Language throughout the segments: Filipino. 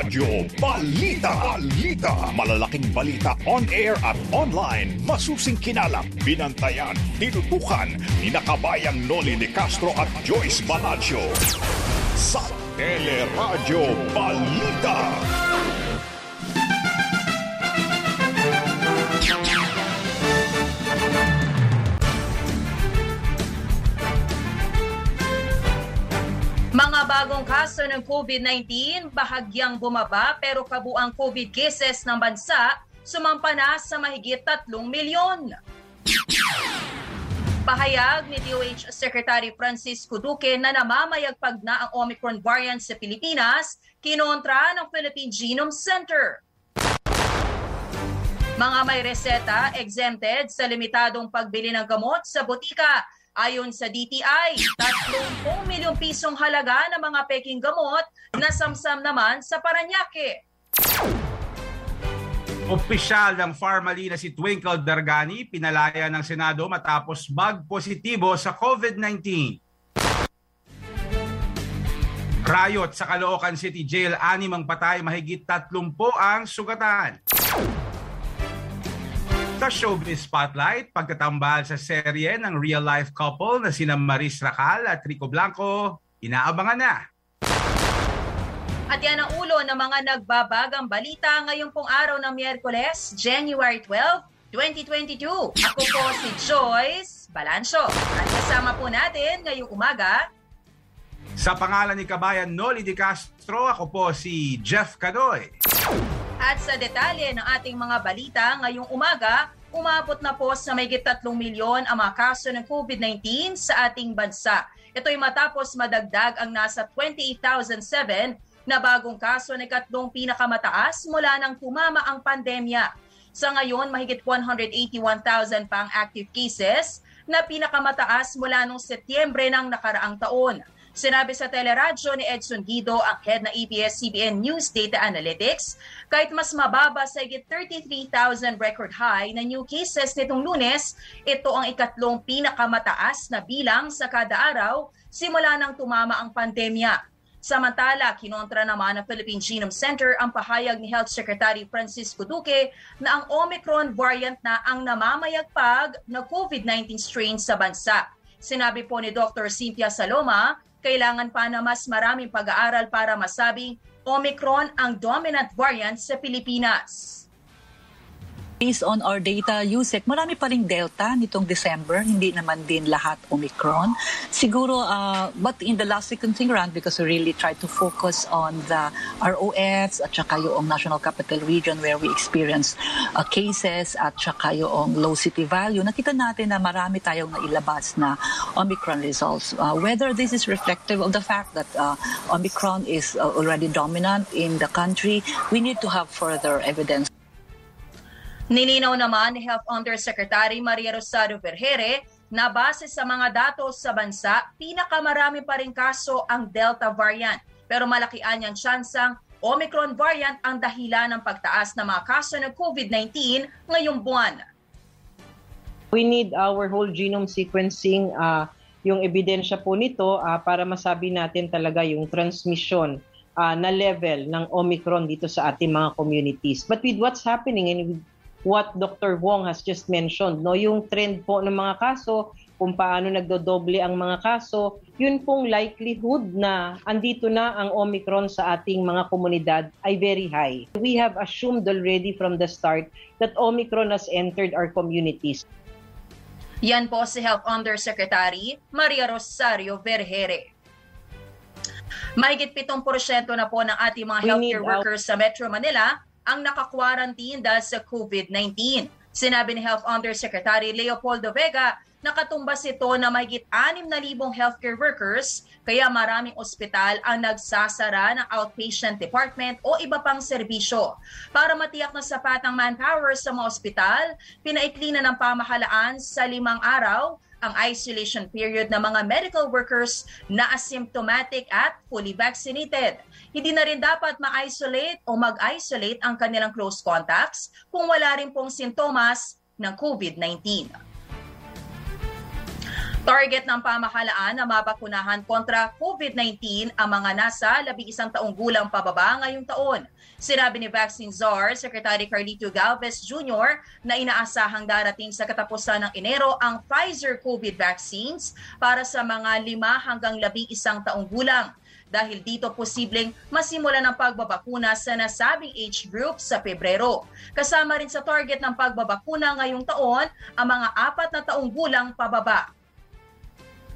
Radyo Balita. Balita. Malalaking balita on air at online. Masusing kinalap, binantayan, tinutukan ni nakabayang Noli de Castro at Joyce Balancho. Sa Teleradyo Balita. Mga bagong kaso ng COVID-19 bahagyang bumaba pero kabuang COVID cases ng bansa sumampa na sa mahigit 3 milyon. Pahayag ni DOH Secretary Francisco Duque na namamayagpag na ang Omicron variant sa Pilipinas kinontra ng Philippine Genome Center. Mga may reseta exempted sa limitadong pagbili ng gamot sa botika Ayon sa DTI, 30 milyong pisong halaga ng mga peking gamot na samsam naman sa Paranaque. Opisyal ng Pharmaly na si Twinkle Dargani pinalaya ng Senado matapos mag-positibo sa COVID-19. Riot sa Caloocan City Jail, anim ang patay, mahigit 30 ang sugatan. Sa Showbiz Spotlight, pagkatambal sa serye ng real-life couple na sina Maris Racal at Rico Blanco, inaabangan na. At yan ang ulo ng mga nagbabagang balita ngayong pong araw ng Miyerkules, January 12, 2022. Ako po si Joyce Balancho. At kasama po natin ngayong umaga, Sa pangalan ni Kabayan Noli Di Castro, ako po si Jeff Canoy. At sa detalye ng ating mga balita ngayong umaga, umabot na po sa may 3 milyon ang mga kaso ng COVID-19 sa ating bansa. Ito'y matapos madagdag ang nasa 28,007 na bagong kaso na ikatlong pinakamataas mula nang tumama ang pandemya. Sa ngayon, mahigit 181,000 pa ang active cases na pinakamataas mula noong Setyembre ng nakaraang taon. Sinabi sa teleradyo ni Edson Guido, ang head na ABS-CBN News Data Analytics, kahit mas mababa sa higit 33,000 record high na new cases nitong lunes, ito ang ikatlong pinakamataas na bilang sa kada araw simula nang tumama ang pandemya. Samantala, kinontra naman ng Philippine Genome Center ang pahayag ni Health Secretary Francisco Duque na ang Omicron variant na ang namamayagpag na COVID-19 strain sa bansa. Sinabi po ni Dr. Cynthia Saloma, kailangan pa na mas maraming pag-aaral para masabing Omicron ang dominant variant sa Pilipinas. Based on our data, Yusek, marami pa ring Delta nitong December, hindi naman din lahat Omicron. Siguro, uh, but in the last sequencing round, because we really tried to focus on the ROFs at saka yung National Capital Region where we experience uh, cases at saka yung low city value, nakita natin na marami tayong nailabas na Omicron results. Uh, whether this is reflective of the fact that uh, Omicron is uh, already dominant in the country, we need to have further evidence. Nilinaw naman ni Health Undersecretary Maria Rosario Vergere na base sa mga datos sa bansa, pinakamarami pa rin kaso ang Delta variant. Pero malaki ang tsansang Omicron variant ang dahilan ng pagtaas ng mga kaso ng COVID-19 ngayong buwan. We need our whole genome sequencing, uh, yung ebidensya po nito uh, para masabi natin talaga yung transmission uh, na level ng Omicron dito sa ating mga communities. But with what's happening and with what Dr. Wong has just mentioned, no, yung trend po ng mga kaso, kung paano nagdodoble ang mga kaso, yun pong likelihood na andito na ang Omicron sa ating mga komunidad ay very high. We have assumed already from the start that Omicron has entered our communities. Yan po si Health Undersecretary Maria Rosario Vergere. Mahigit 7% na po ng ating mga healthcare workers sa Metro Manila ang naka-quarantine dahil sa COVID-19. Sinabi ni Health Undersecretary Leopoldo Vega, nakatumbas ito na mahigit 6,000 healthcare workers kaya maraming ospital ang nagsasara ng outpatient department o iba pang serbisyo. Para matiyak na sapat ang manpower sa mga ospital, pinaikli na ng pamahalaan sa limang araw ang isolation period ng mga medical workers na asymptomatic at fully vaccinated. Hindi na rin dapat ma-isolate o mag-isolate ang kanilang close contacts kung wala rin pong sintomas ng COVID-19. Target ng pamahalaan na mabakunahan kontra COVID-19 ang mga nasa labing isang taong gulang pababa ngayong taon. Sinabi ni Vaccine Czar, Secretary Carlito Galvez Jr. na inaasahang darating sa katapusan ng Enero ang Pfizer COVID vaccines para sa mga lima hanggang labing isang taong gulang. Dahil dito posibleng masimula ng pagbabakuna sa nasabing age group sa Pebrero. Kasama rin sa target ng pagbabakuna ngayong taon ang mga apat na taong gulang pababa.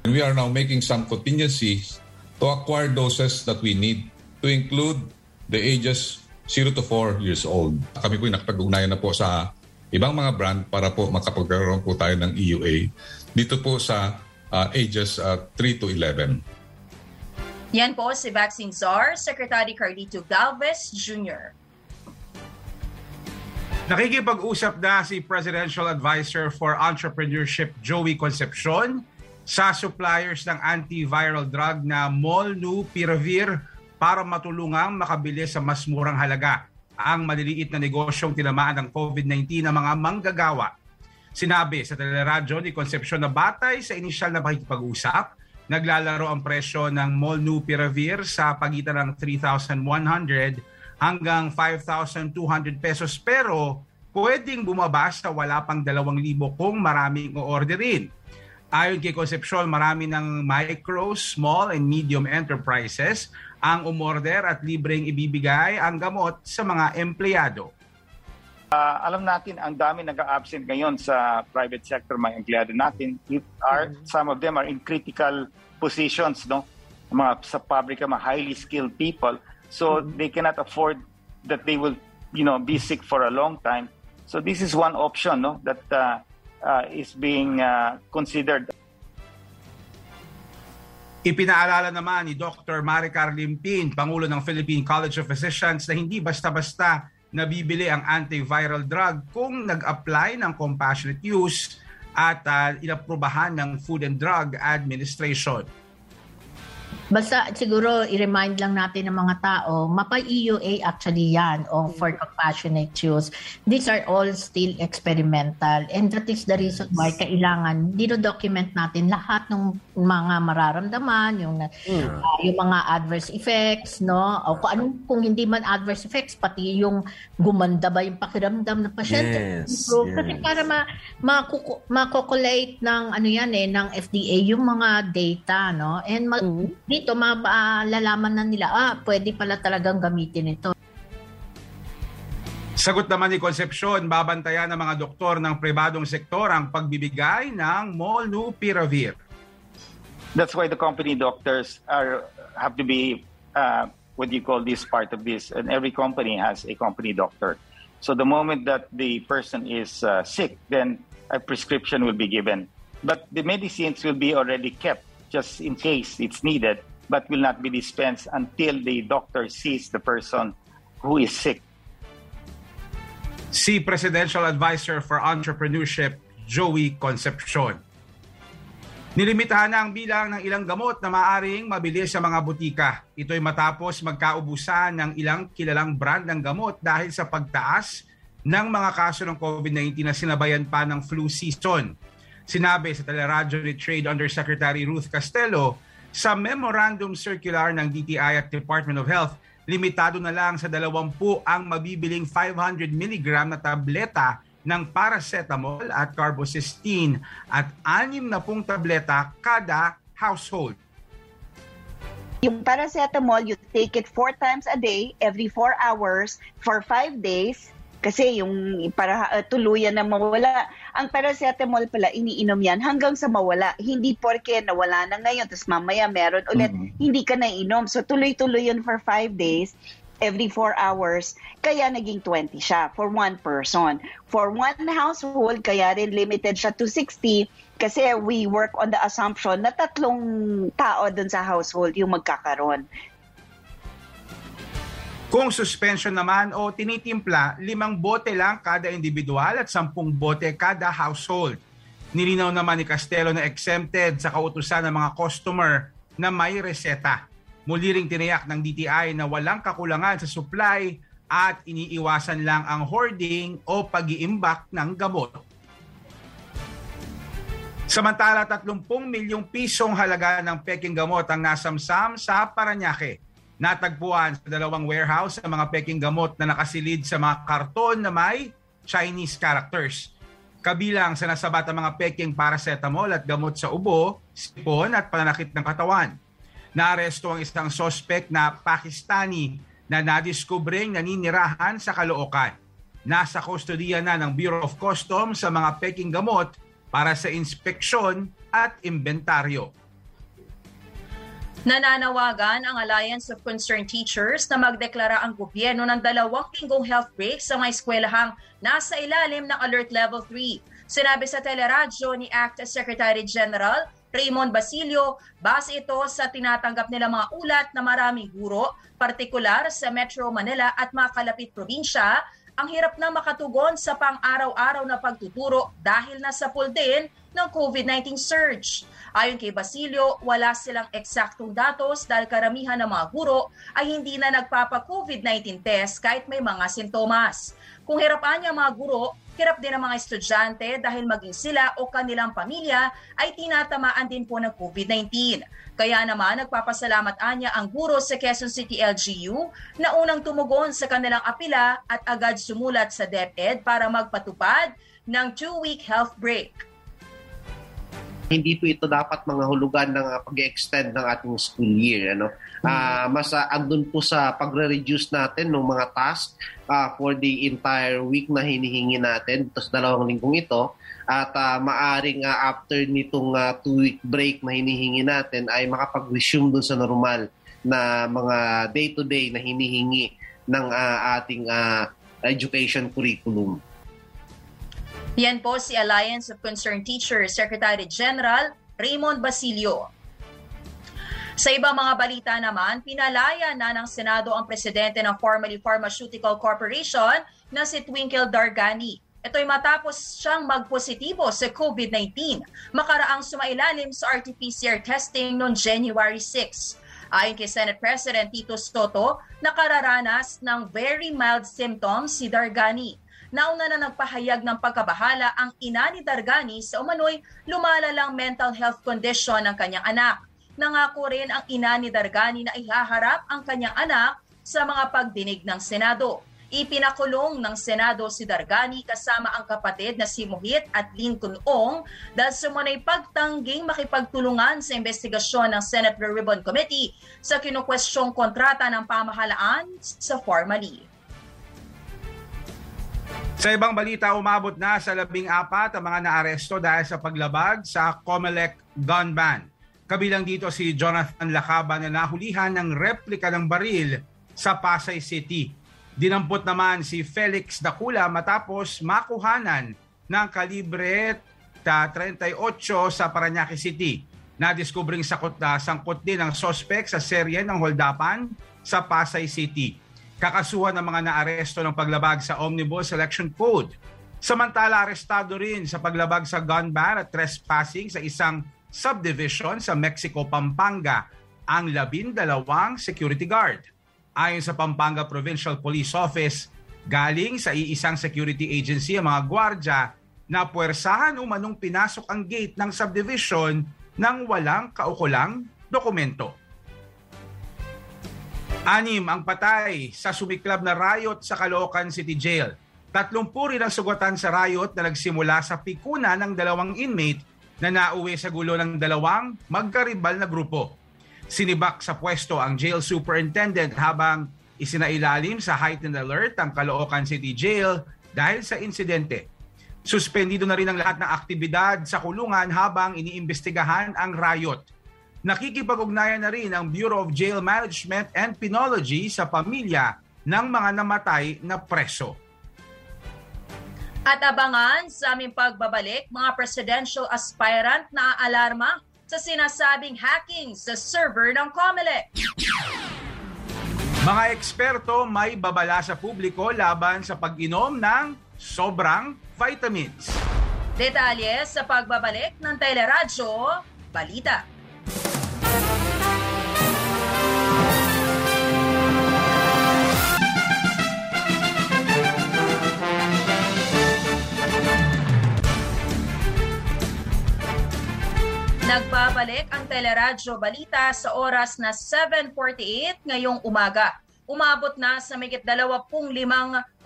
We are now making some contingencies to acquire doses that we need to include the ages 0 to 4 years old. Kami po nakapag-ugnayan na po sa ibang mga brand para po makapagkaroon po tayo ng EUA dito po sa uh, ages uh, 3 to 11. Yan po si Vaccine Czar, Secretary Carlito Galvez Jr. Nakikipag-usap na si Presidential Advisor for Entrepreneurship Joey Concepcion sa suppliers ng antiviral drug na Molnupiravir para matulungang makabili sa mas murang halaga ang maliliit na negosyong tinamaan ng COVID-19 ng mga manggagawa. Sinabi sa teleradyo ni Concepcion na batay sa inisyal na pakikipag-usap, naglalaro ang presyo ng Molnupiravir sa pagitan ng 3,100 hanggang 5,200 pesos pero pwedeng bumaba sa wala pang 2,000 kung maraming o-orderin. Ayon kay Concepcion, marami ng micro, small, and medium enterprises ang umorder at libreng ibibigay ang gamot sa mga empleyado. Uh, alam natin ang dami nag-absent ngayon sa private sector mga empleyado natin. It are, mm-hmm. Some of them are in critical positions, no? Mga sa pabrika, mga highly skilled people. So mm-hmm. they cannot afford that they will, you know, be sick for a long time. So this is one option, no? That uh, uh, is being uh, considered. Ipinaalala naman ni Dr. Maricar Limpin, Pangulo ng Philippine College of Physicians na hindi basta-basta nabibili ang antiviral drug kung nag-apply ng compassionate use at uh, inaprubahan ng Food and Drug Administration. Basta siguro i-remind lang natin ng mga tao, mapa-EUA actually yan o for compassionate use. These are all still experimental and that is the reason why kailangan dino-document natin lahat ng mga mararamdaman, yung mm. uh, yung mga adverse effects, no? O kung anong kung hindi man adverse effects, pati yung gumanda ba yung pakiramdam ng pasyente. Yes, so, yes. Kasi para ma makokolate ng ano yan eh ng FDA yung mga data, no? And ma- mm dito malalaman na nila, ah, pwede pala talagang gamitin ito. Sagot naman ni Concepcion, babantayan ng mga doktor ng pribadong sektor ang pagbibigay ng Molnupiravir. That's why the company doctors are have to be uh, what do you call this part of this, and every company has a company doctor. So the moment that the person is uh, sick, then a prescription will be given. But the medicines will be already kept just in case it's needed, but will not be dispensed until the doctor sees the person who is sick. Si Presidential Advisor for Entrepreneurship, Joey Concepcion. Nilimitahan na ang bilang ng ilang gamot na maaring mabili sa mga butika. Ito'y matapos magkaubusan ng ilang kilalang brand ng gamot dahil sa pagtaas ng mga kaso ng COVID-19 na sinabayan pa ng flu season. Sinabi sa teleradyo ni Trade Undersecretary Ruth Castello sa memorandum circular ng DTI at Department of Health, limitado na lang sa 20 ang mabibiling 500 mg na tableta ng paracetamol at carbocysteine at 60 tableta kada household. Yung paracetamol, you take it four times a day, every four hours, for five days. Kasi yung para uh, tuluyan na mawala. Ang paracetamol pala, iniinom yan hanggang sa mawala. Hindi porke nawala na ngayon, tapos mamaya meron ulit, mm-hmm. hindi ka na inom. So tuloy-tuloy yun for five days every 4 hours, kaya naging 20 siya for one person. For one household, kaya rin limited siya to 60 kasi we work on the assumption na tatlong tao dun sa household yung magkakaroon. Kung suspension naman o tinitimpla, limang bote lang kada individual at sampung bote kada household. Nilinaw naman ni Castelo na exempted sa kautusan ng mga customer na may reseta. Muli ring tiniyak ng DTI na walang kakulangan sa supply at iniiwasan lang ang hoarding o pag-iimbak ng gamot. Samantala, 30 milyong pisong halaga ng peking gamot ang nasamsam sa Paranaque. Natagpuan sa dalawang warehouse ang mga peking gamot na nakasilid sa mga karton na may Chinese characters. Kabilang sa nasabat ang mga peking paracetamol at gamot sa ubo, sipon at pananakit ng katawan. Naaresto ang isang sospek na Pakistani na nadiskubring naninirahan sa Caloocan. Nasa kustodiya na ng Bureau of Customs sa mga peking gamot para sa inspeksyon at inventaryo. Nananawagan ang Alliance of Concerned Teachers na magdeklara ang gobyerno ng dalawang linggong health break sa mga eskwelahang nasa ilalim ng Alert Level 3. Sinabi sa teleradyo ni ACT Secretary General Raymond Basilio, base ito sa tinatanggap nila mga ulat na maraming guro, partikular sa Metro Manila at mga kalapit probinsya, ang hirap na makatugon sa pang-araw-araw na pagtuturo dahil nasa pool din ng COVID-19 surge. Ayon kay Basilio, wala silang eksaktong datos dahil karamihan ng mga guro ay hindi na nagpapa-COVID-19 test kahit may mga sintomas. Kung hirapan niya mga guro, hirap din ang mga estudyante dahil maging sila o kanilang pamilya ay tinatamaan din po ng COVID-19. Kaya naman nagpapasalamat anya ang guro sa Quezon City LGU na unang tumugon sa kanilang apila at agad sumulat sa DepEd para magpatupad ng two-week health break hindi po ito dapat mga hulugan ng uh, pag-extend ng ating school year ano uh, mas uh, andun po sa pagre-reduce natin ng mga task uh, for the entire week na hinihingi natin tapos dalawang linggong ito at uh, maaring uh, after nitong uh, two week break na hinihingi natin ay makapag-resume dun sa normal na mga day to day na hinihingi ng uh, ating uh, education curriculum. Yan po si Alliance of Concerned Teachers Secretary General Raymond Basilio. Sa ibang mga balita naman, pinalaya na ng Senado ang presidente ng Formerly Pharmaceutical Corporation na si Twinkle Dargani. Ito'y matapos siyang magpositibo sa COVID-19, makaraang sumailalim sa RT-PCR testing noong January 6. Ayon kay Senate President Tito Soto, nakararanas ng very mild symptoms si Dargani nauna na nagpahayag ng pagkabahala ang ina ni Dargani sa umano'y lumalalang mental health condition ng kanyang anak. Nangako rin ang ina ni Dargani na ihaharap ang kanyang anak sa mga pagdinig ng Senado. Ipinakulong ng Senado si Dargani kasama ang kapatid na si Muhit at Lincoln Ong dahil sumunay pagtangging makipagtulungan sa investigasyon ng Senate Ribbon Committee sa kinukwestyong kontrata ng pamahalaan sa Formally. Sa ibang balita, umabot na sa labing apat ang mga naaresto dahil sa paglabag sa Comelec gun ban. Kabilang dito si Jonathan Lacaban na nahulihan ng replika ng baril sa Pasay City. Dinampot naman si Felix Dakula matapos makuhanan ng kalibre 38 sa Paranaque City. Nadiskubring sakot na sangkot din ang sospek sa serye ng holdapan sa Pasay City kakasuhan ng mga naaresto ng paglabag sa Omnibus Election Code. Samantala, arestado rin sa paglabag sa gun ban at trespassing sa isang subdivision sa Mexico, Pampanga ang labindalawang security guard. Ayon sa Pampanga Provincial Police Office, galing sa iisang security agency ang mga gwardya na puwersahan umanong pinasok ang gate ng subdivision ng walang kaukulang dokumento. Anim ang patay sa sumiklab na riot sa Caloocan City Jail. Tatlong puri ng sugatan sa riot na nagsimula sa pikuna ng dalawang inmate na nauwi sa gulo ng dalawang magkaribal na grupo. Sinibak sa pwesto ang jail superintendent habang isinailalim sa heightened alert ang Caloocan City Jail dahil sa insidente. Suspendido na rin ang lahat ng aktibidad sa kulungan habang iniimbestigahan ang riot. Nakikipag-ugnayan na rin ang Bureau of Jail Management and Penology sa pamilya ng mga namatay na preso. At abangan sa aming pagbabalik, mga presidential aspirant na alarma sa sinasabing hacking sa server ng COMELEC. Mga eksperto may babala sa publiko laban sa pag-inom ng sobrang vitamins. Detalye sa pagbabalik ng Teleradyo Balita. Nagbabalik ang Teleradyo Balita sa oras na 7.48 ngayong umaga. Umabot na sa migit 25 o 25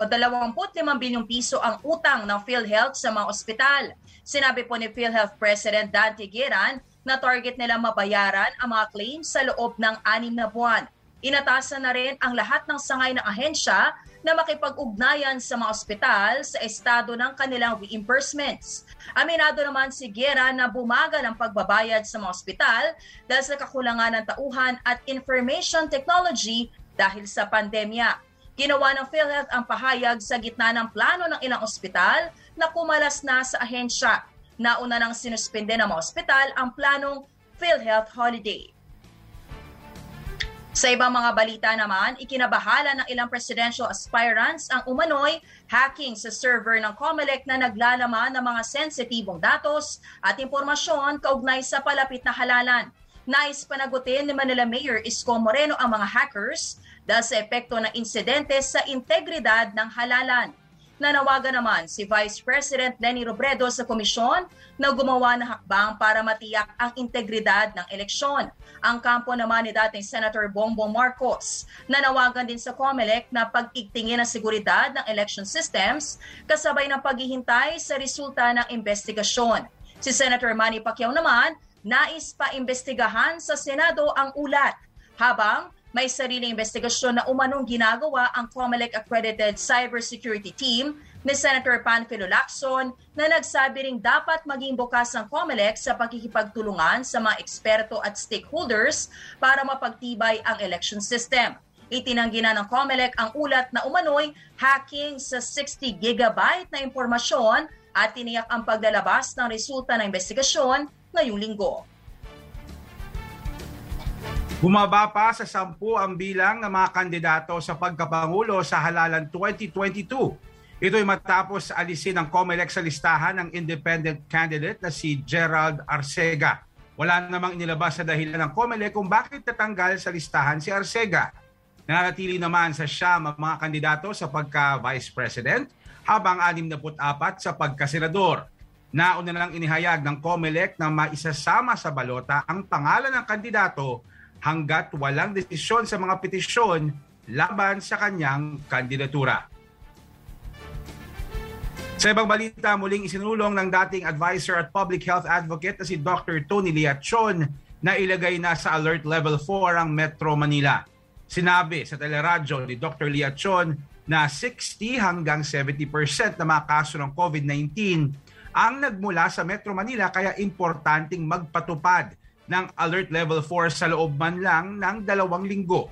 bilyong piso ang utang ng PhilHealth sa mga ospital. Sinabi po ni PhilHealth President Dante Giran na target nila mabayaran ang mga claims sa loob ng anim na buwan. Inatasan na rin ang lahat ng sangay ng ahensya na makipag-ugnayan sa mga ospital sa estado ng kanilang reimbursements. Aminado naman si Gera na bumagal ang pagbabayad sa mga ospital dahil sa kakulangan ng tauhan at information technology dahil sa pandemya. Ginawa ng PhilHealth ang pahayag sa gitna ng plano ng ilang ospital na kumalas na sa ahensya. Nauna nang sinuspende ng mga ospital ang planong PhilHealth Holiday. Sa ibang mga balita naman, ikinabahala ng ilang presidential aspirants ang umano'y hacking sa server ng COMELEC na naglalaman ng mga sensitibong datos at impormasyon kaugnay sa palapit na halalan. Nais panagutin ni Manila Mayor Isko Moreno ang mga hackers dahil sa epekto ng insidente sa integridad ng halalan. Nanawagan naman si Vice President Lenny Robredo sa komisyon na gumawa ng hakbang para matiyak ang integridad ng eleksyon. Ang kampo naman ni dating Senator Bongbong Marcos nanawagan din sa COMELEC na pag-igtingin ang seguridad ng election systems kasabay ng paghihintay sa resulta ng investigasyon. Si Senator Manny Pacquiao naman nais pa imbestigahan sa Senado ang ulat habang may sariling investigasyon na umanong ginagawa ang COMELEC accredited cybersecurity team ni Senator Panfilo Lacson na nagsabi ring dapat maging bukas ang COMELEC sa pakikipagtulungan sa mga eksperto at stakeholders para mapagtibay ang election system. Itinanggi na ng COMELEC ang ulat na umano'y hacking sa 60 gigabyte na impormasyon at tiniyak ang paglalabas ng resulta ng investigasyon ngayong linggo. Bumaba pa sa sampu ang bilang ng mga kandidato sa pagkapangulo sa halalan 2022. Ito ay matapos alisin ng COMELEC sa listahan ng independent candidate na si Gerald Arcega. Wala namang inilabas sa dahilan ng COMELEC kung bakit natanggal sa listahan si Arcega. Nanatili naman sa siyam ang mga kandidato sa pagka-vice president habang 64 sa pagkasenador. Nauna na lang inihayag ng COMELEC na maisasama sa balota ang pangalan ng kandidato hanggat walang desisyon sa mga petisyon laban sa kanyang kandidatura. Sa ibang balita, muling isinulong ng dating advisor at public health advocate na si Dr. Tony Liachon na ilagay na sa alert level 4 ang Metro Manila. Sinabi sa teleradyo ni Dr. Liachon na 60 hanggang 70% ng mga kaso ng COVID-19 ang nagmula sa Metro Manila kaya importanteng magpatupad ng Alert Level 4 sa loob man lang ng dalawang linggo.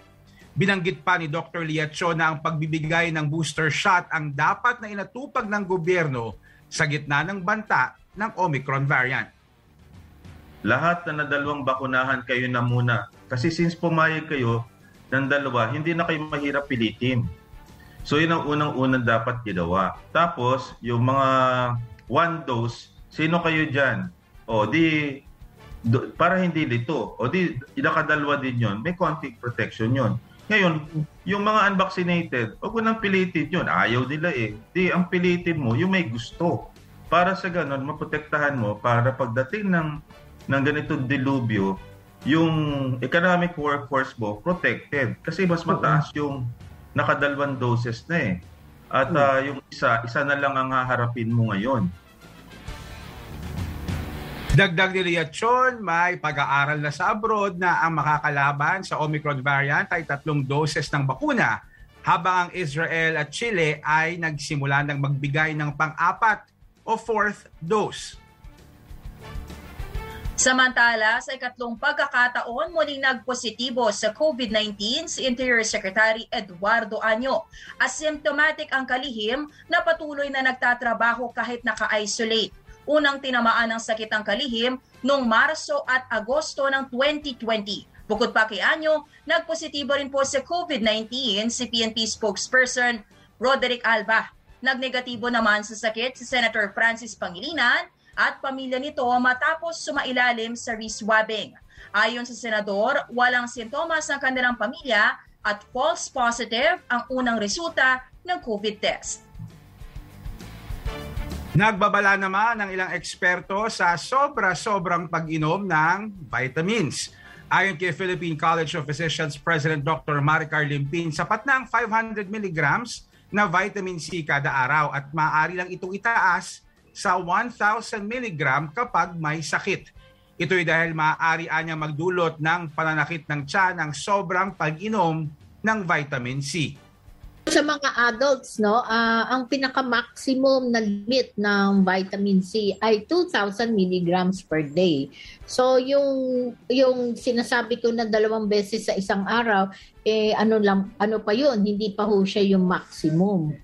Binanggit pa ni Dr. Liacho na ang pagbibigay ng booster shot ang dapat na inatupag ng gobyerno sa gitna ng banta ng Omicron variant. Lahat na nadalawang bakunahan kayo na muna. Kasi since pumayag kayo ng dalawa, hindi na kayo mahirap pilitin. So yun ang unang-unang dapat ginawa. Tapos, yung mga one dose, sino kayo dyan? O di do, para hindi lito. O di, nakadalwa din yon may konting protection yon Ngayon, yung mga unvaccinated, huwag mo nang pilitin yun. Ayaw nila eh. Di, ang pilitin mo, yung may gusto. Para sa ganun, maprotektahan mo para pagdating ng, ng ganitong dilubyo, yung economic workforce mo protected. Kasi mas mataas yung nakadalwan doses na eh. At uh, yung isa, isa na lang ang haharapin mo ngayon. Dagdag ni Liachon, may pag-aaral na sa abroad na ang makakalaban sa Omicron variant ay tatlong doses ng bakuna habang ang Israel at Chile ay nagsimula ng magbigay ng pang-apat o fourth dose. Samantala, sa ikatlong pagkakataon, muling nagpositibo sa COVID-19 si Interior Secretary Eduardo Anyo. Asymptomatic ang kalihim na patuloy na nagtatrabaho kahit naka-isolate unang tinamaan ng sakit ang kalihim noong Marso at Agosto ng 2020. Bukod pa kay Anyo, nagpositibo rin po sa COVID-19 si PNP spokesperson Roderick Alba. Nagnegatibo naman sa sakit si Senator Francis Pangilinan at pamilya nito matapos sumailalim sa reswabbing. Ayon sa senador, walang sintomas ng kanilang pamilya at false positive ang unang resulta ng COVID test. Nagbabala naman ng ilang eksperto sa sobra-sobrang pag-inom ng vitamins. Ayon kay Philippine College of Physicians President Dr. Maricar Limpin, sapat na ang 500 mg na vitamin C kada araw at maaari lang itong itaas sa 1,000 mg kapag may sakit. Ito'y dahil maaari niya magdulot ng pananakit ng tiyan ng sobrang pag-inom ng vitamin C sa mga adults, no, uh, ang pinaka-maximum na limit ng vitamin C ay 2,000 milligrams per day. So, yung, yung sinasabi ko na dalawang beses sa isang araw, eh, ano, lang, ano pa yun, hindi pa ho siya yung maximum.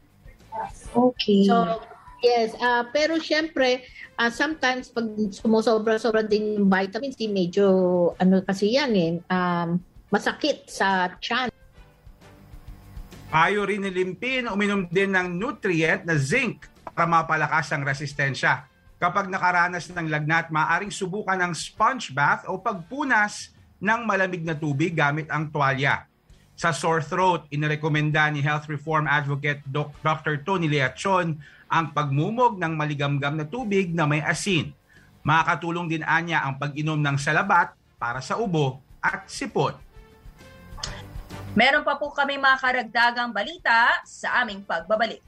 Okay. So, yes, uh, pero syempre, uh, sometimes pag sumusobra-sobra din yung vitamin C, medyo, ano kasi yan eh, um, masakit sa tiyan. Payo rin ni uminom din ng nutrient na zinc para mapalakas ang resistensya. Kapag nakaranas ng lagnat, maaring subukan ng sponge bath o pagpunas ng malamig na tubig gamit ang tuwalya. Sa sore throat, inirekomenda ni Health Reform Advocate Dr. Tony Leachon ang pagmumog ng maligamgam na tubig na may asin. Makakatulong din anya ang pag-inom ng salabat para sa ubo at sipot. Meron pa po kami mga karagdagang balita sa aming pagbabalik.